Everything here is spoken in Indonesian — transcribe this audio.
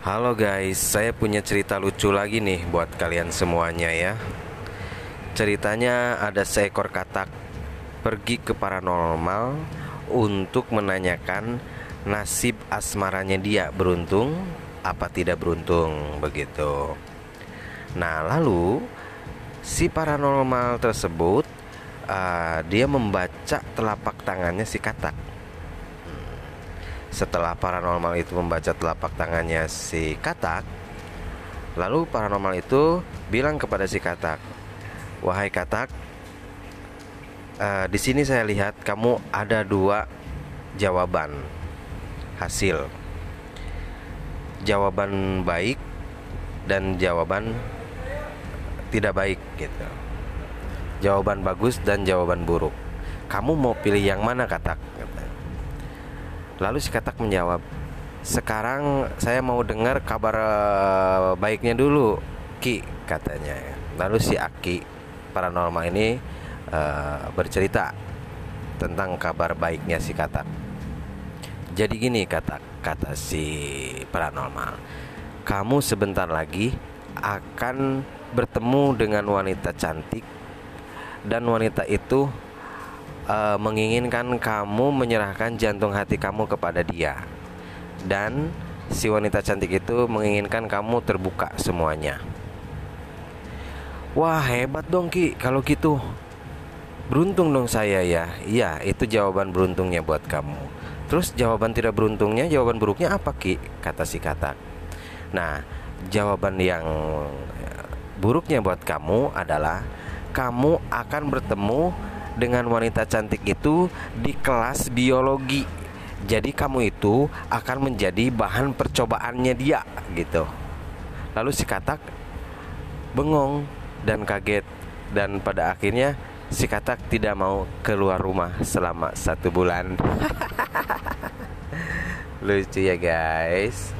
Halo guys, saya punya cerita lucu lagi nih buat kalian semuanya ya. Ceritanya ada seekor katak pergi ke paranormal untuk menanyakan nasib asmaranya dia beruntung apa tidak beruntung begitu. Nah, lalu si paranormal tersebut uh, dia membaca telapak tangannya si katak setelah paranormal itu membaca telapak tangannya si katak, lalu paranormal itu bilang kepada si katak, "Wahai katak, uh, di sini saya lihat kamu ada dua jawaban hasil, jawaban baik dan jawaban tidak baik gitu, jawaban bagus dan jawaban buruk. Kamu mau pilih yang mana katak?" Lalu si katak menjawab, "Sekarang saya mau dengar kabar uh, baiknya dulu, Ki," katanya. Lalu si Aki paranormal ini uh, bercerita tentang kabar baiknya si katak. Jadi gini kata kata si paranormal, kamu sebentar lagi akan bertemu dengan wanita cantik dan wanita itu uh, menginginkan kamu menyerahkan jantung hati kamu kepada dia. Dan si wanita cantik itu menginginkan kamu terbuka semuanya. Wah hebat dong Ki. Kalau gitu Beruntung dong saya ya. Iya itu jawaban beruntungnya buat kamu. Terus jawaban tidak beruntungnya Jawaban buruknya apa Ki? Kata si katak Nah jawaban yang buruknya buat kamu adalah Kamu akan bertemu dengan wanita cantik itu di kelas biologi. Jadi kamu itu akan menjadi bahan percobaannya dia gitu. Lalu si katak bengong dan kaget dan pada akhirnya si katak tidak mau keluar rumah selama satu bulan. Lucu ya guys.